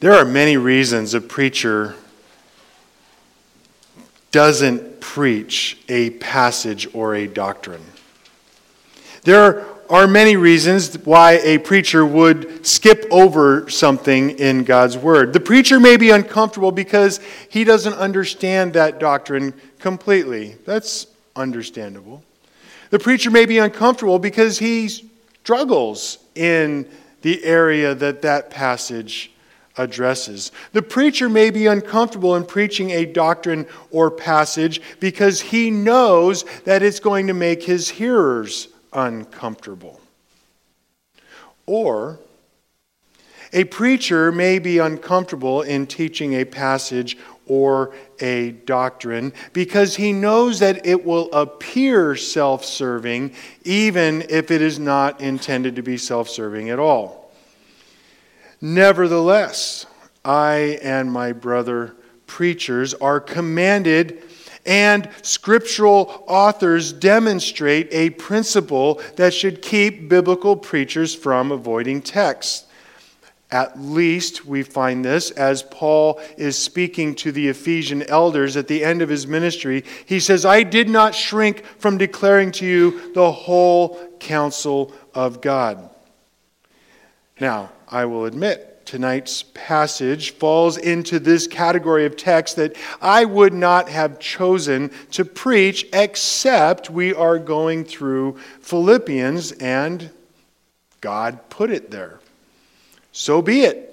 There are many reasons a preacher doesn't preach a passage or a doctrine. There are many reasons why a preacher would skip over something in God's Word. The preacher may be uncomfortable because he doesn't understand that doctrine completely. That's understandable. The preacher may be uncomfortable because he struggles in the area that that passage addresses. The preacher may be uncomfortable in preaching a doctrine or passage because he knows that it's going to make his hearers uncomfortable. Or a preacher may be uncomfortable in teaching a passage or a doctrine because he knows that it will appear self serving even if it is not intended to be self serving at all. Nevertheless, I and my brother preachers are commanded and scriptural authors demonstrate a principle that should keep biblical preachers from avoiding text. At least we find this as Paul is speaking to the Ephesian elders at the end of his ministry. He says, I did not shrink from declaring to you the whole counsel of God. Now, I will admit, tonight's passage falls into this category of text that I would not have chosen to preach except we are going through Philippians and God put it there. So be it.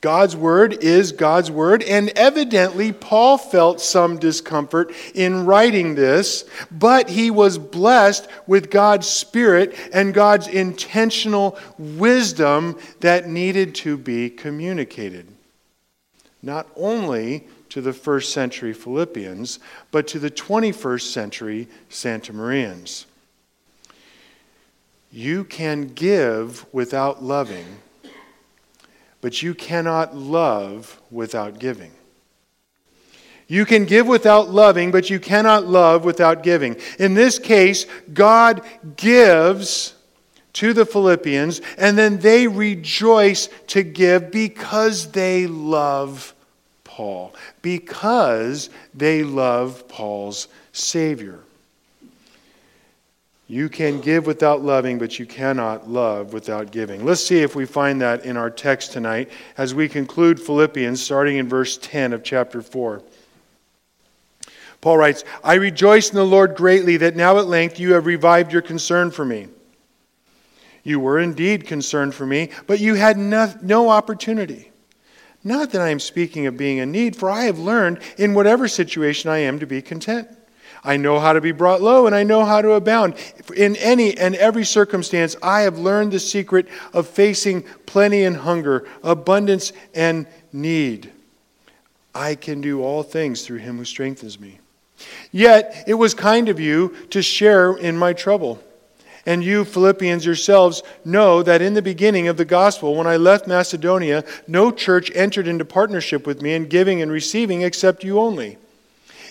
God's word is God's word, and evidently Paul felt some discomfort in writing this, but he was blessed with God's spirit and God's intentional wisdom that needed to be communicated. Not only to the first century Philippians, but to the 21st century Santa Marians. You can give without loving but you cannot love without giving. You can give without loving, but you cannot love without giving. In this case, God gives to the Philippians, and then they rejoice to give because they love Paul, because they love Paul's Savior. You can give without loving, but you cannot love without giving. Let's see if we find that in our text tonight as we conclude Philippians, starting in verse 10 of chapter 4. Paul writes, I rejoice in the Lord greatly that now at length you have revived your concern for me. You were indeed concerned for me, but you had no, no opportunity. Not that I am speaking of being in need, for I have learned in whatever situation I am to be content. I know how to be brought low and I know how to abound. In any and every circumstance, I have learned the secret of facing plenty and hunger, abundance and need. I can do all things through him who strengthens me. Yet it was kind of you to share in my trouble. And you, Philippians yourselves, know that in the beginning of the gospel, when I left Macedonia, no church entered into partnership with me in giving and receiving except you only.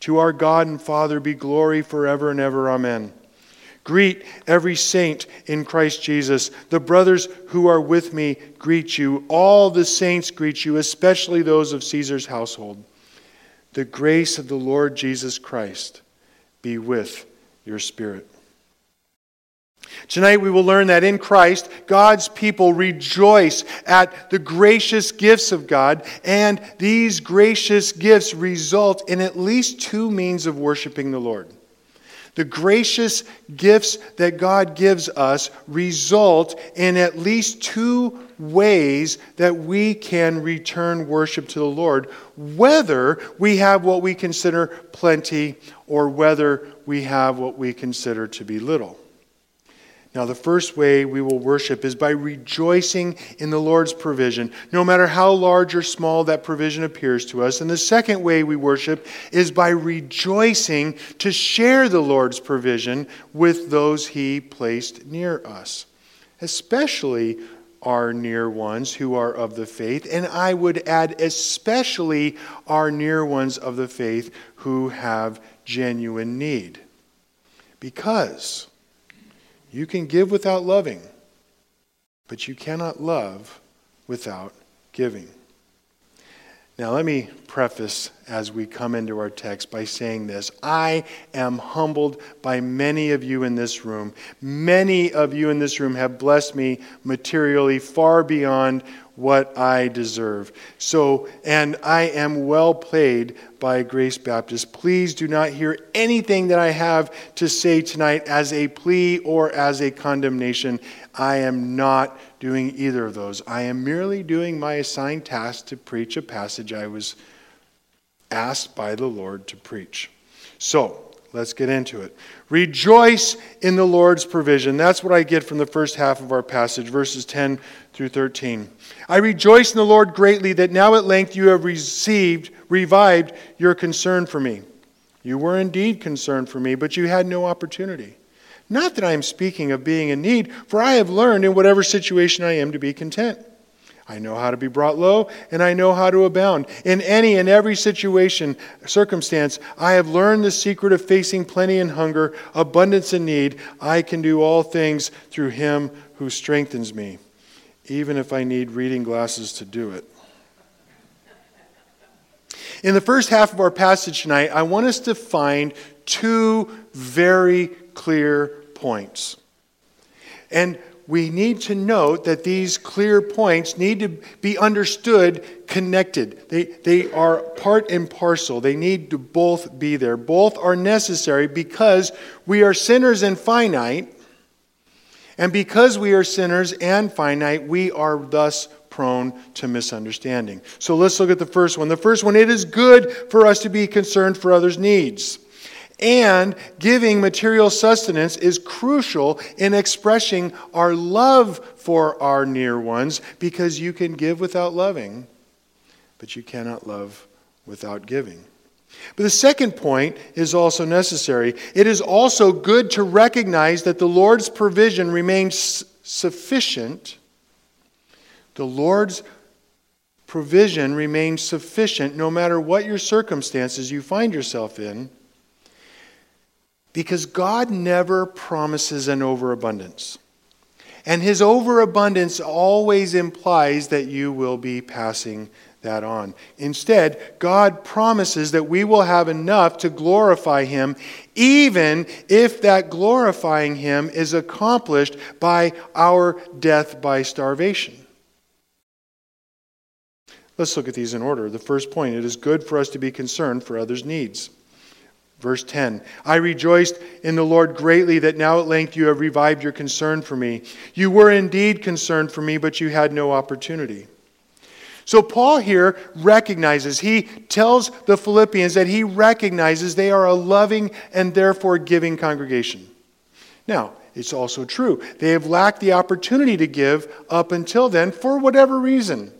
To our God and Father be glory forever and ever. Amen. Greet every saint in Christ Jesus. The brothers who are with me greet you. All the saints greet you, especially those of Caesar's household. The grace of the Lord Jesus Christ be with your spirit. Tonight we will learn that in Christ, God's people rejoice at the gracious gifts of God, and these gracious gifts result in at least two means of worshiping the Lord. The gracious gifts that God gives us result in at least two ways that we can return worship to the Lord, whether we have what we consider plenty or whether we have what we consider to be little. Now, the first way we will worship is by rejoicing in the Lord's provision, no matter how large or small that provision appears to us. And the second way we worship is by rejoicing to share the Lord's provision with those He placed near us, especially our near ones who are of the faith. And I would add, especially our near ones of the faith who have genuine need. Because you can give without loving, but you cannot love without giving. Now, let me preface as we come into our text by saying this. I am humbled by many of you in this room. Many of you in this room have blessed me materially far beyond what I deserve. So, and I am well paid by Grace Baptist. Please do not hear anything that I have to say tonight as a plea or as a condemnation. I am not doing either of those. I am merely doing my assigned task to preach a passage I was asked by the Lord to preach. So, Let's get into it. Rejoice in the Lord's provision. That's what I get from the first half of our passage, verses 10 through 13. I rejoice in the Lord greatly that now at length you have received, revived your concern for me. You were indeed concerned for me, but you had no opportunity. Not that I am speaking of being in need, for I have learned in whatever situation I am to be content. I know how to be brought low, and I know how to abound. In any and every situation, circumstance, I have learned the secret of facing plenty and hunger, abundance and need. I can do all things through him who strengthens me, even if I need reading glasses to do it. In the first half of our passage tonight, I want us to find two very clear points. And we need to note that these clear points need to be understood connected. They, they are part and parcel. They need to both be there. Both are necessary because we are sinners and finite. And because we are sinners and finite, we are thus prone to misunderstanding. So let's look at the first one. The first one it is good for us to be concerned for others' needs. And giving material sustenance is crucial in expressing our love for our near ones because you can give without loving, but you cannot love without giving. But the second point is also necessary. It is also good to recognize that the Lord's provision remains sufficient. The Lord's provision remains sufficient no matter what your circumstances you find yourself in because God never promises an overabundance. And his overabundance always implies that you will be passing that on. Instead, God promises that we will have enough to glorify him, even if that glorifying him is accomplished by our death by starvation. Let's look at these in order. The first point it is good for us to be concerned for others' needs. Verse 10 I rejoiced in the Lord greatly that now at length you have revived your concern for me. You were indeed concerned for me, but you had no opportunity. So, Paul here recognizes, he tells the Philippians that he recognizes they are a loving and therefore giving congregation. Now, it's also true. They have lacked the opportunity to give up until then for whatever reason.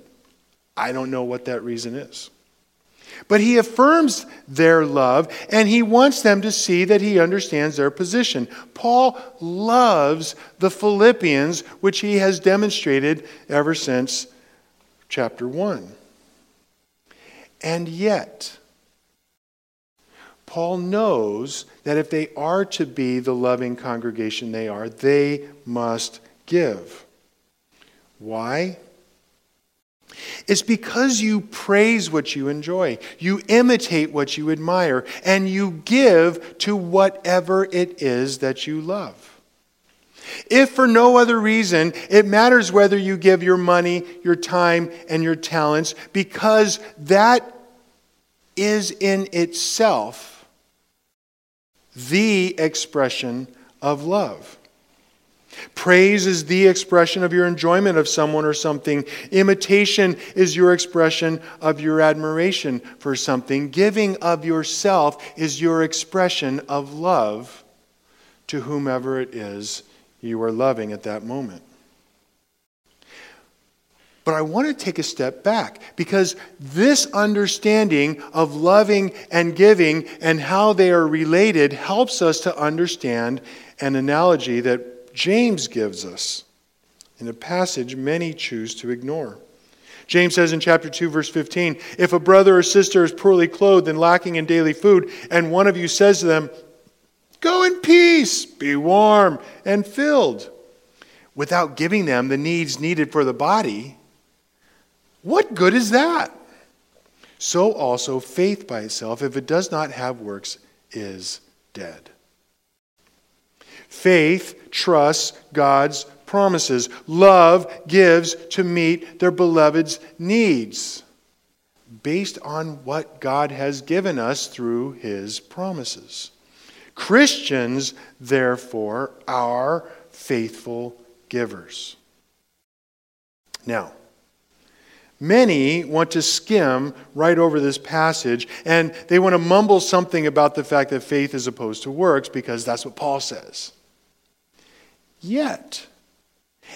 I don't know what that reason is. But he affirms their love and he wants them to see that he understands their position. Paul loves the Philippians, which he has demonstrated ever since chapter 1. And yet, Paul knows that if they are to be the loving congregation they are, they must give. Why? It's because you praise what you enjoy, you imitate what you admire, and you give to whatever it is that you love. If for no other reason, it matters whether you give your money, your time, and your talents, because that is in itself the expression of love. Praise is the expression of your enjoyment of someone or something. Imitation is your expression of your admiration for something. Giving of yourself is your expression of love to whomever it is you are loving at that moment. But I want to take a step back because this understanding of loving and giving and how they are related helps us to understand an analogy that James gives us in a passage many choose to ignore. James says in chapter 2, verse 15 If a brother or sister is poorly clothed and lacking in daily food, and one of you says to them, Go in peace, be warm and filled, without giving them the needs needed for the body, what good is that? So also, faith by itself, if it does not have works, is dead. Faith trusts God's promises. Love gives to meet their beloved's needs based on what God has given us through his promises. Christians, therefore, are faithful givers. Now, Many want to skim right over this passage and they want to mumble something about the fact that faith is opposed to works because that's what Paul says. Yet,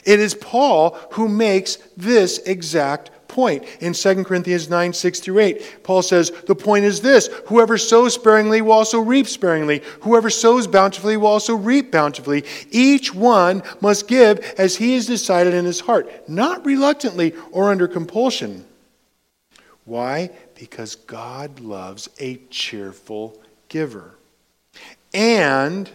it is Paul who makes this exact point. In 2 Corinthians 9 6 through 8, Paul says, The point is this whoever sows sparingly will also reap sparingly. Whoever sows bountifully will also reap bountifully. Each one must give as he has decided in his heart, not reluctantly or under compulsion. Why? Because God loves a cheerful giver. And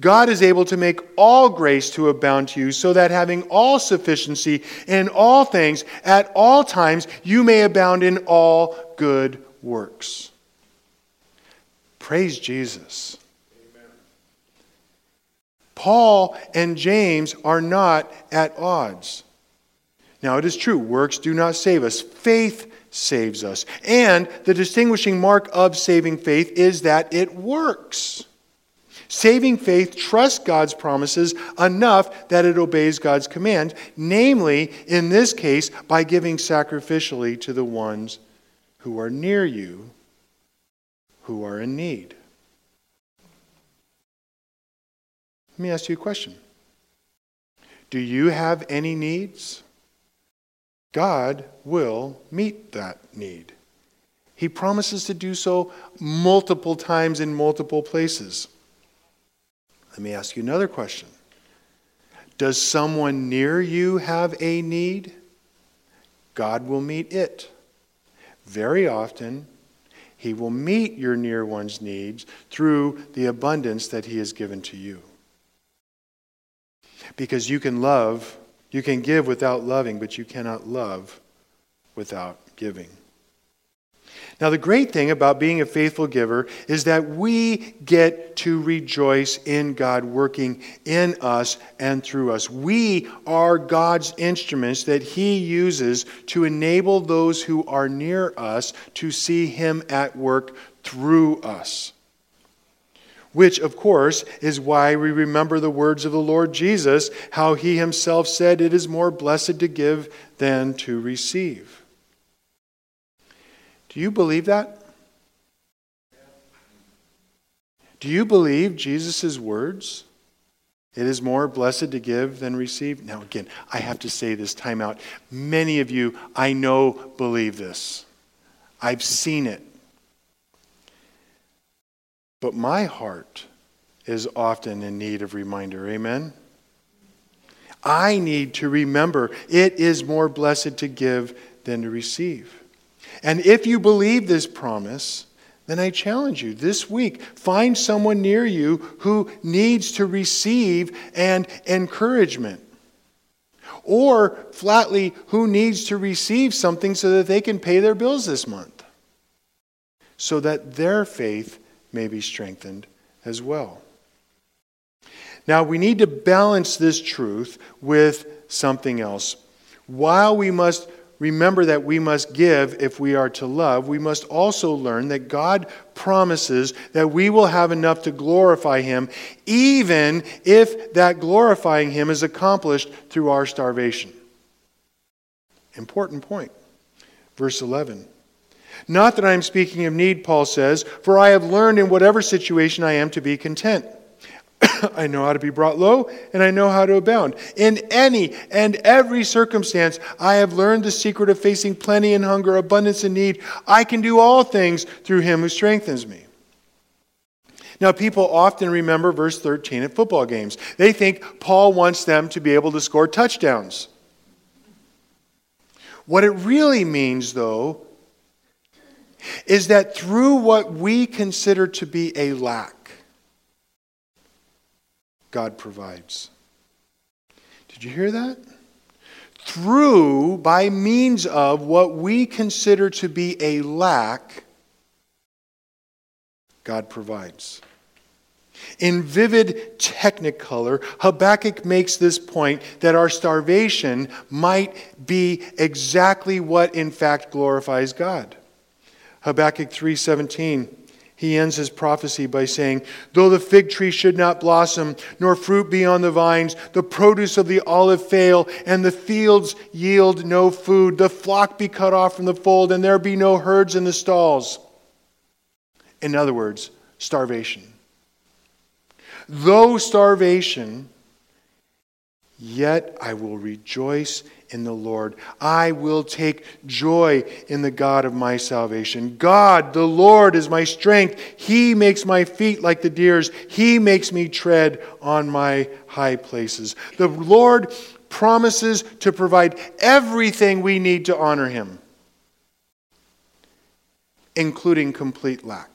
God is able to make all grace to abound to you, so that having all sufficiency in all things at all times, you may abound in all good works. Praise Jesus. Amen. Paul and James are not at odds. Now, it is true, works do not save us, faith saves us. And the distinguishing mark of saving faith is that it works. Saving faith trusts God's promises enough that it obeys God's command, namely, in this case, by giving sacrificially to the ones who are near you who are in need. Let me ask you a question Do you have any needs? God will meet that need. He promises to do so multiple times in multiple places. Let me ask you another question Does someone near you have a need? God will meet it. Very often, He will meet your near one's needs through the abundance that He has given to you. Because you can love, you can give without loving, but you cannot love without giving. Now, the great thing about being a faithful giver is that we get to rejoice in God working in us and through us. We are God's instruments that He uses to enable those who are near us to see Him at work through us. Which, of course, is why we remember the words of the Lord Jesus, how He Himself said, It is more blessed to give than to receive. Do you believe that? Do you believe Jesus' words? It is more blessed to give than receive. Now, again, I have to say this time out. Many of you, I know, believe this. I've seen it. But my heart is often in need of reminder. Amen? I need to remember it is more blessed to give than to receive. And if you believe this promise, then I challenge you this week find someone near you who needs to receive and encouragement. Or flatly, who needs to receive something so that they can pay their bills this month, so that their faith may be strengthened as well. Now, we need to balance this truth with something else. While we must remember that we must give if we are to love, we must also learn that God promises that we will have enough to glorify Him, even if that glorifying Him is accomplished through our starvation. Important point. Verse 11. Not that I am speaking of need, Paul says, for I have learned in whatever situation I am to be content. I know how to be brought low, and I know how to abound. In any and every circumstance, I have learned the secret of facing plenty and hunger, abundance and need. I can do all things through him who strengthens me. Now, people often remember verse 13 at football games. They think Paul wants them to be able to score touchdowns. What it really means, though, is that through what we consider to be a lack, God provides. Did you hear that? Through, by means of what we consider to be a lack, God provides. In vivid technicolor, Habakkuk makes this point that our starvation might be exactly what in fact glorifies God. Habakkuk 3:17 he ends his prophecy by saying, Though the fig tree should not blossom, nor fruit be on the vines, the produce of the olive fail, and the fields yield no food, the flock be cut off from the fold, and there be no herds in the stalls. In other words, starvation. Though starvation, yet I will rejoice in the Lord. I will take joy in the God of my salvation. God, the Lord, is my strength. He makes my feet like the deer's, He makes me tread on my high places. The Lord promises to provide everything we need to honor Him, including complete lack.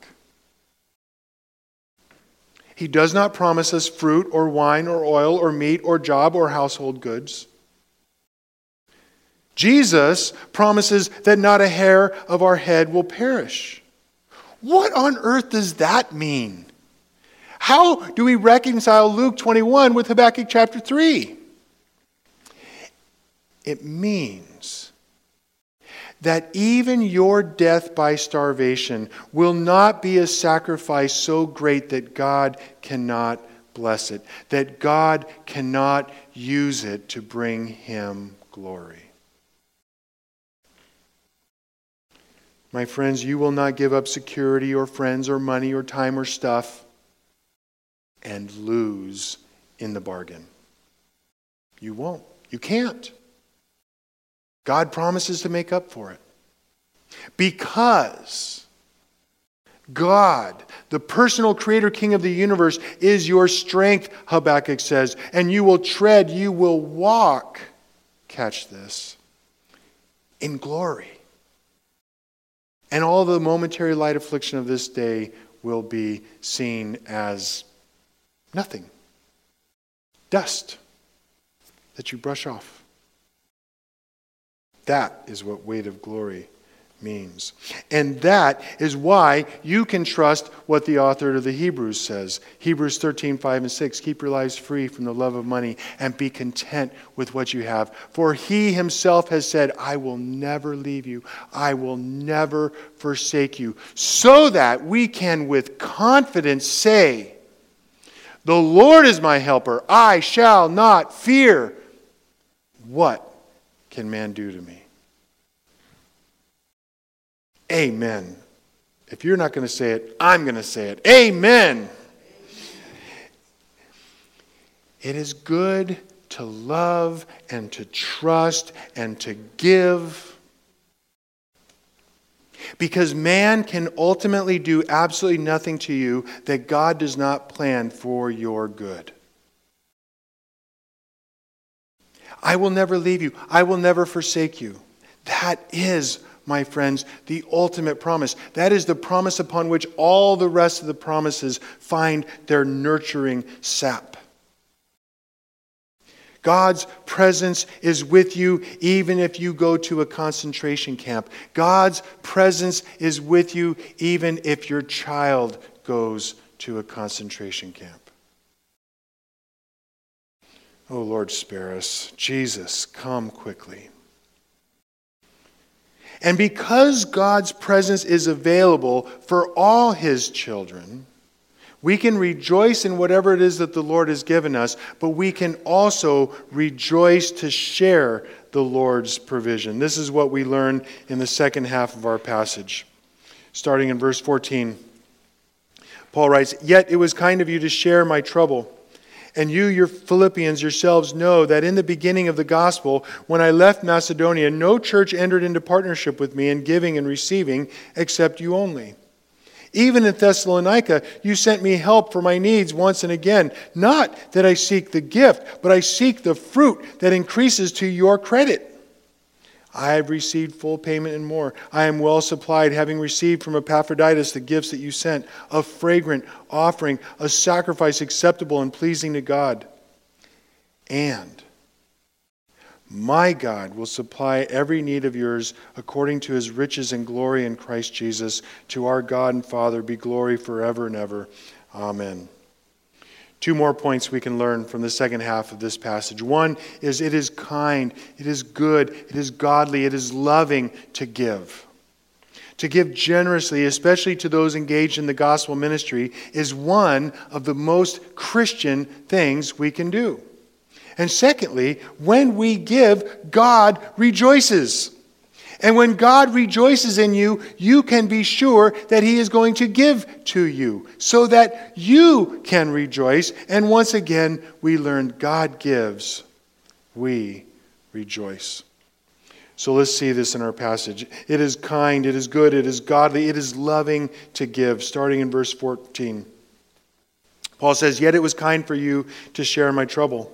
He does not promise us fruit or wine or oil or meat or job or household goods. Jesus promises that not a hair of our head will perish. What on earth does that mean? How do we reconcile Luke 21 with Habakkuk chapter 3? It means that even your death by starvation will not be a sacrifice so great that God cannot bless it, that God cannot use it to bring him glory. My friends, you will not give up security or friends or money or time or stuff and lose in the bargain. You won't. You can't. God promises to make up for it. Because God, the personal creator king of the universe, is your strength, Habakkuk says, and you will tread, you will walk, catch this, in glory. And all the momentary light affliction of this day will be seen as nothing. Dust that you brush off. That is what weight of glory means. And that is why you can trust what the author of the Hebrews says. Hebrews 13, 5 and 6. Keep your lives free from the love of money and be content with what you have. For he himself has said, I will never leave you, I will never forsake you. So that we can with confidence say, The Lord is my helper, I shall not fear. What can man do to me? Amen. If you're not going to say it, I'm going to say it. Amen. It is good to love and to trust and to give. Because man can ultimately do absolutely nothing to you that God does not plan for your good. I will never leave you. I will never forsake you. That is my friends, the ultimate promise. That is the promise upon which all the rest of the promises find their nurturing sap. God's presence is with you even if you go to a concentration camp. God's presence is with you even if your child goes to a concentration camp. Oh Lord, spare us. Jesus, come quickly. And because God's presence is available for all his children, we can rejoice in whatever it is that the Lord has given us, but we can also rejoice to share the Lord's provision. This is what we learn in the second half of our passage. Starting in verse 14, Paul writes, Yet it was kind of you to share my trouble And you, your Philippians, yourselves know that in the beginning of the gospel, when I left Macedonia, no church entered into partnership with me in giving and receiving except you only. Even in Thessalonica, you sent me help for my needs once and again. Not that I seek the gift, but I seek the fruit that increases to your credit. I have received full payment and more. I am well supplied, having received from Epaphroditus the gifts that you sent, a fragrant offering, a sacrifice acceptable and pleasing to God. And my God will supply every need of yours according to his riches and glory in Christ Jesus. To our God and Father be glory forever and ever. Amen. Two more points we can learn from the second half of this passage. One is it is kind, it is good, it is godly, it is loving to give. To give generously, especially to those engaged in the gospel ministry, is one of the most Christian things we can do. And secondly, when we give, God rejoices. And when God rejoices in you, you can be sure that He is going to give to you so that you can rejoice. And once again, we learned God gives, we rejoice. So let's see this in our passage. It is kind, it is good, it is godly, it is loving to give, starting in verse 14. Paul says, Yet it was kind for you to share my trouble.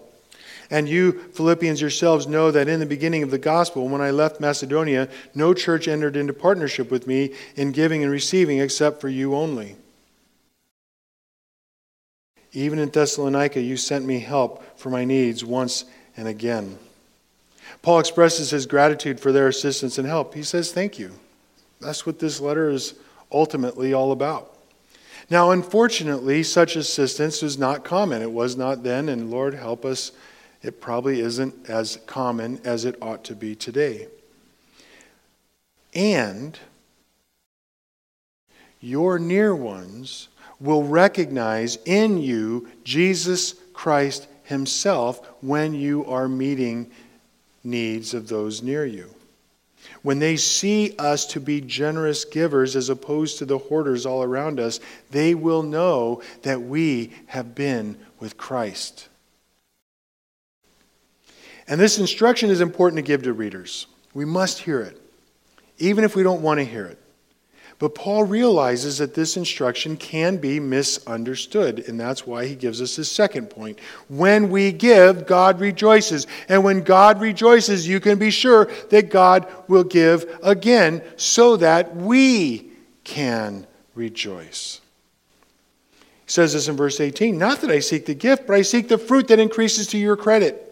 And you, Philippians yourselves, know that in the beginning of the gospel, when I left Macedonia, no church entered into partnership with me in giving and receiving except for you only. Even in Thessalonica, you sent me help for my needs once and again. Paul expresses his gratitude for their assistance and help. He says, Thank you. That's what this letter is ultimately all about. Now, unfortunately, such assistance was not common. It was not then, and Lord, help us it probably isn't as common as it ought to be today. And your near ones will recognize in you Jesus Christ Himself when you are meeting needs of those near you. When they see us to be generous givers as opposed to the hoarders all around us, they will know that we have been with Christ. And this instruction is important to give to readers. We must hear it, even if we don't want to hear it. But Paul realizes that this instruction can be misunderstood, and that's why he gives us his second point. When we give, God rejoices. And when God rejoices, you can be sure that God will give again so that we can rejoice. He says this in verse 18 Not that I seek the gift, but I seek the fruit that increases to your credit.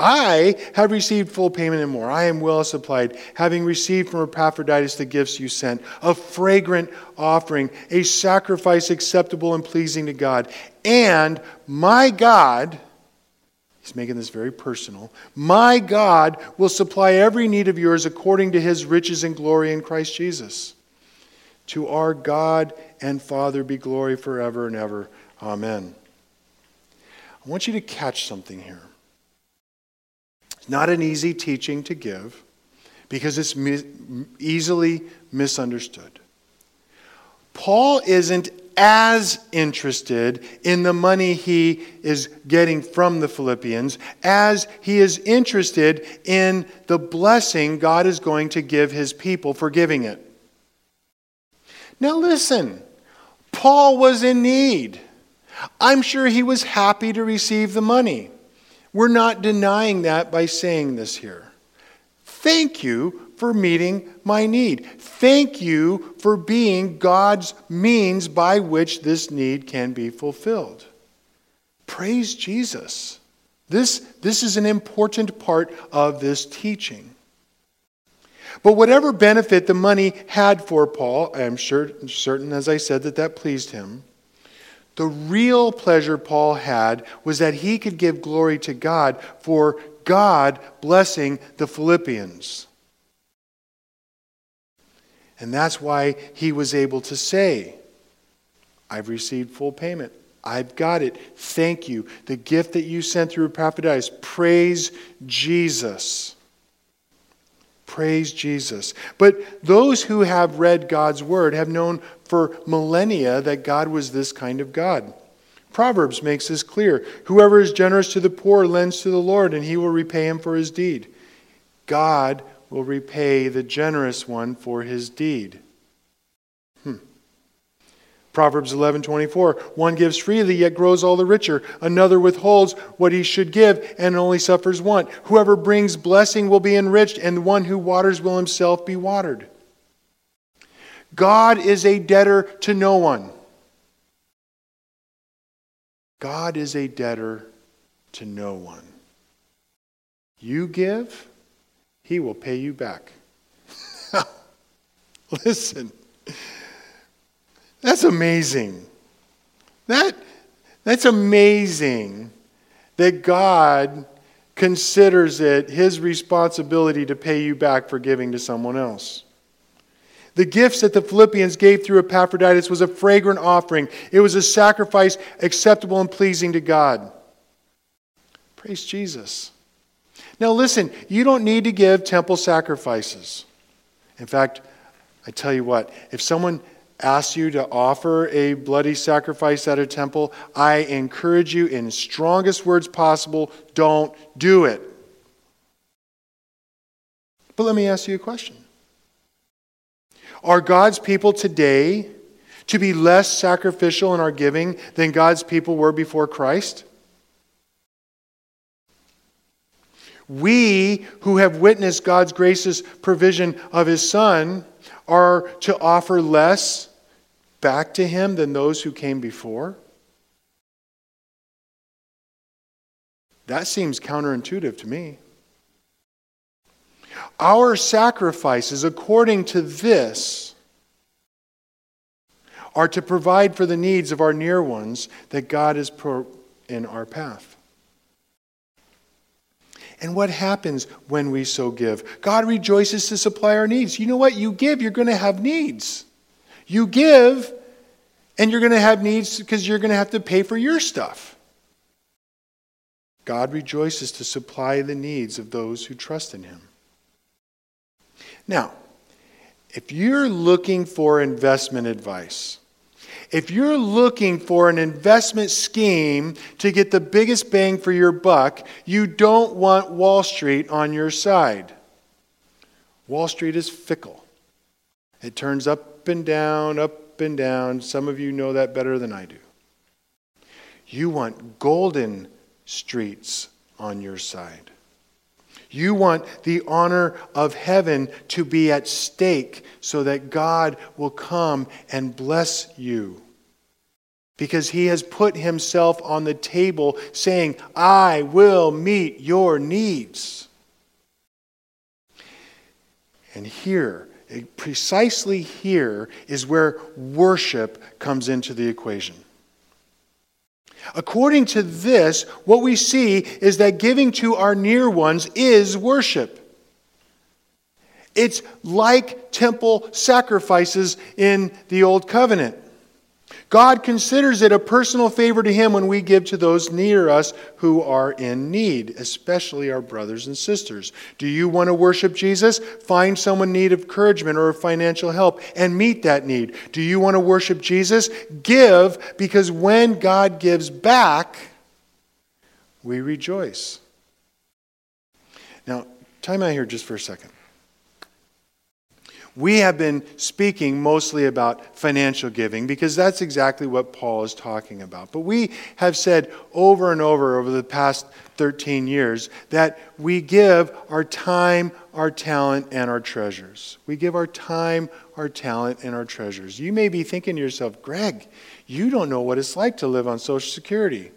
I have received full payment and more. I am well supplied, having received from Epaphroditus the gifts you sent, a fragrant offering, a sacrifice acceptable and pleasing to God. And my God, he's making this very personal, my God will supply every need of yours according to his riches and glory in Christ Jesus. To our God and Father be glory forever and ever. Amen. I want you to catch something here. Not an easy teaching to give because it's easily misunderstood. Paul isn't as interested in the money he is getting from the Philippians as he is interested in the blessing God is going to give his people for giving it. Now, listen, Paul was in need. I'm sure he was happy to receive the money. We're not denying that by saying this here. Thank you for meeting my need. Thank you for being God's means by which this need can be fulfilled. Praise Jesus. This, this is an important part of this teaching. But whatever benefit the money had for Paul, I am sure, certain, as I said, that that pleased him. The real pleasure Paul had was that he could give glory to God for God blessing the Philippians. And that's why he was able to say, I've received full payment. I've got it. Thank you. The gift that you sent through Epaphroditus. Praise Jesus. Praise Jesus. But those who have read God's word have known for millennia that God was this kind of God. Proverbs makes this clear. Whoever is generous to the poor lends to the Lord, and he will repay him for his deed. God will repay the generous one for his deed. Hmm. Proverbs 11:24 One gives freely yet grows all the richer another withholds what he should give and only suffers want whoever brings blessing will be enriched and the one who waters will himself be watered God is a debtor to no one God is a debtor to no one. You give, he will pay you back. Listen, that's amazing. That, that's amazing that God considers it his responsibility to pay you back for giving to someone else. The gifts that the Philippians gave through Epaphroditus was a fragrant offering. It was a sacrifice acceptable and pleasing to God. Praise Jesus. Now, listen, you don't need to give temple sacrifices. In fact, I tell you what, if someone asks you to offer a bloody sacrifice at a temple, I encourage you in strongest words possible don't do it. But let me ask you a question are God's people today to be less sacrificial in our giving than God's people were before Christ? We who have witnessed God's gracious provision of His Son are to offer less back to Him than those who came before? That seems counterintuitive to me. Our sacrifices, according to this, are to provide for the needs of our near ones that God has put in our path. And what happens when we so give? God rejoices to supply our needs. You know what? You give, you're going to have needs. You give, and you're going to have needs because you're going to have to pay for your stuff. God rejoices to supply the needs of those who trust in Him. Now, if you're looking for investment advice, if you're looking for an investment scheme to get the biggest bang for your buck, you don't want Wall Street on your side. Wall Street is fickle. It turns up and down, up and down. Some of you know that better than I do. You want golden streets on your side. You want the honor of heaven to be at stake so that God will come and bless you. Because he has put himself on the table saying, I will meet your needs. And here, precisely here, is where worship comes into the equation. According to this, what we see is that giving to our near ones is worship. It's like temple sacrifices in the Old Covenant. God considers it a personal favor to Him when we give to those near us who are in need, especially our brothers and sisters. Do you want to worship Jesus? Find someone in need of encouragement or financial help and meet that need. Do you want to worship Jesus? Give, because when God gives back, we rejoice. Now, time out here just for a second. We have been speaking mostly about financial giving because that's exactly what Paul is talking about. But we have said over and over over the past 13 years that we give our time, our talent, and our treasures. We give our time, our talent, and our treasures. You may be thinking to yourself, Greg, you don't know what it's like to live on Social Security.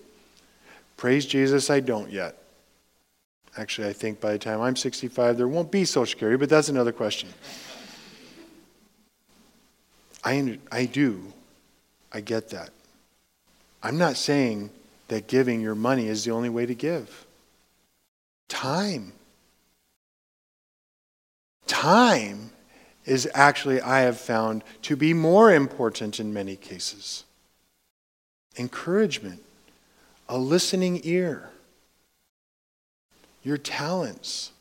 Praise Jesus, I don't yet. Actually, I think by the time I'm 65, there won't be Social Security, but that's another question. I, I do. I get that. I'm not saying that giving your money is the only way to give. Time. Time is actually, I have found, to be more important in many cases. Encouragement, a listening ear, your talents,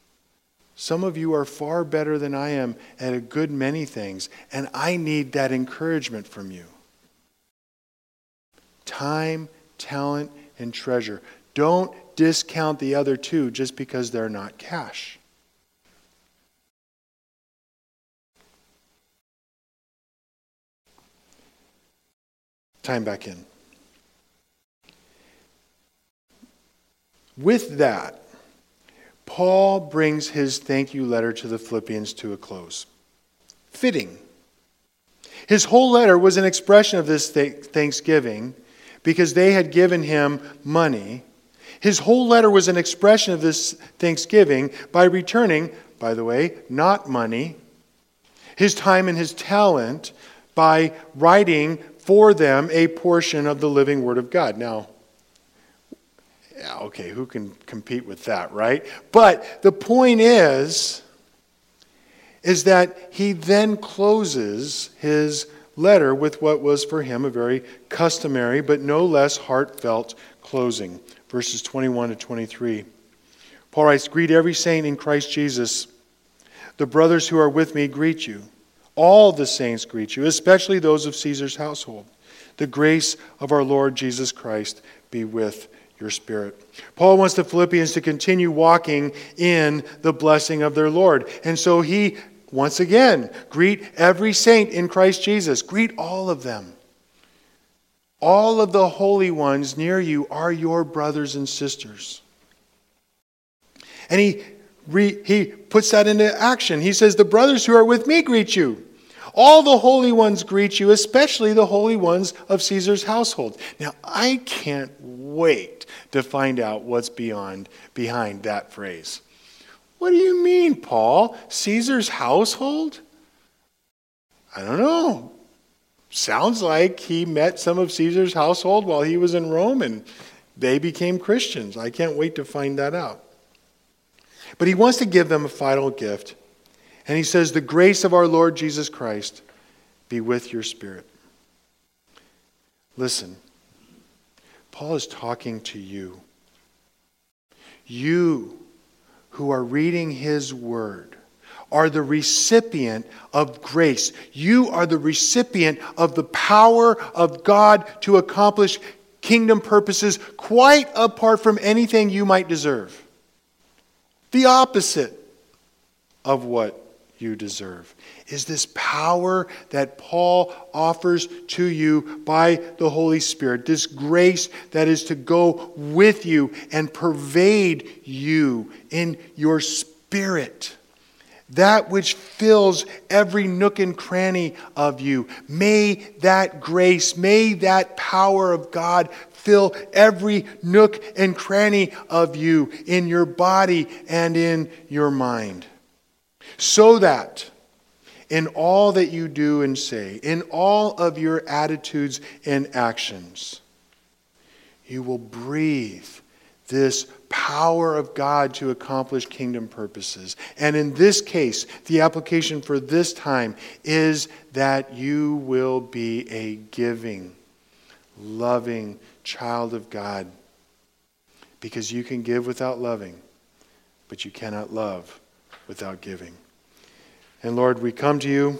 some of you are far better than I am at a good many things, and I need that encouragement from you. Time, talent, and treasure. Don't discount the other two just because they're not cash. Time back in. With that, Paul brings his thank you letter to the Philippians to a close. Fitting. His whole letter was an expression of this thanksgiving because they had given him money. His whole letter was an expression of this thanksgiving by returning, by the way, not money, his time and his talent by writing for them a portion of the living Word of God. Now, yeah, okay, who can compete with that, right? But the point is, is that he then closes his letter with what was for him a very customary but no less heartfelt closing. Verses 21 to 23. Paul writes Greet every saint in Christ Jesus. The brothers who are with me greet you. All the saints greet you, especially those of Caesar's household. The grace of our Lord Jesus Christ be with your spirit. Paul wants the Philippians to continue walking in the blessing of their Lord. And so he, once again, greet every saint in Christ Jesus. Greet all of them. All of the holy ones near you are your brothers and sisters. And he, re, he puts that into action. He says, The brothers who are with me greet you. All the holy ones greet you, especially the holy ones of Caesar's household. Now, I can't wait to find out what's beyond behind that phrase. What do you mean, Paul? Caesar's household? I don't know. Sounds like he met some of Caesar's household while he was in Rome and they became Christians. I can't wait to find that out. But he wants to give them a final gift and he says, The grace of our Lord Jesus Christ be with your spirit. Listen, Paul is talking to you. You who are reading his word are the recipient of grace. You are the recipient of the power of God to accomplish kingdom purposes quite apart from anything you might deserve. The opposite of what you deserve. Is this power that Paul offers to you by the Holy Spirit, this grace that is to go with you and pervade you in your spirit. That which fills every nook and cranny of you. May that grace, may that power of God fill every nook and cranny of you in your body and in your mind so that in all that you do and say, in all of your attitudes and actions, you will breathe this power of God to accomplish kingdom purposes. And in this case, the application for this time is that you will be a giving, loving child of God. Because you can give without loving, but you cannot love without giving. And Lord, we come to you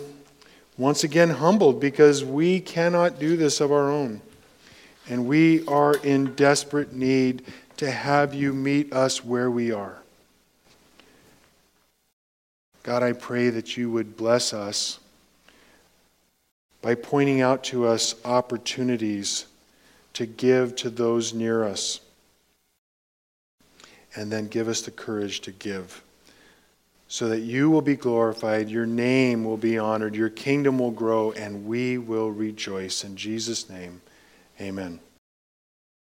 once again humbled because we cannot do this of our own. And we are in desperate need to have you meet us where we are. God, I pray that you would bless us by pointing out to us opportunities to give to those near us, and then give us the courage to give so that you will be glorified, your name will be honored, your kingdom will grow, and we will rejoice. In Jesus' name, amen.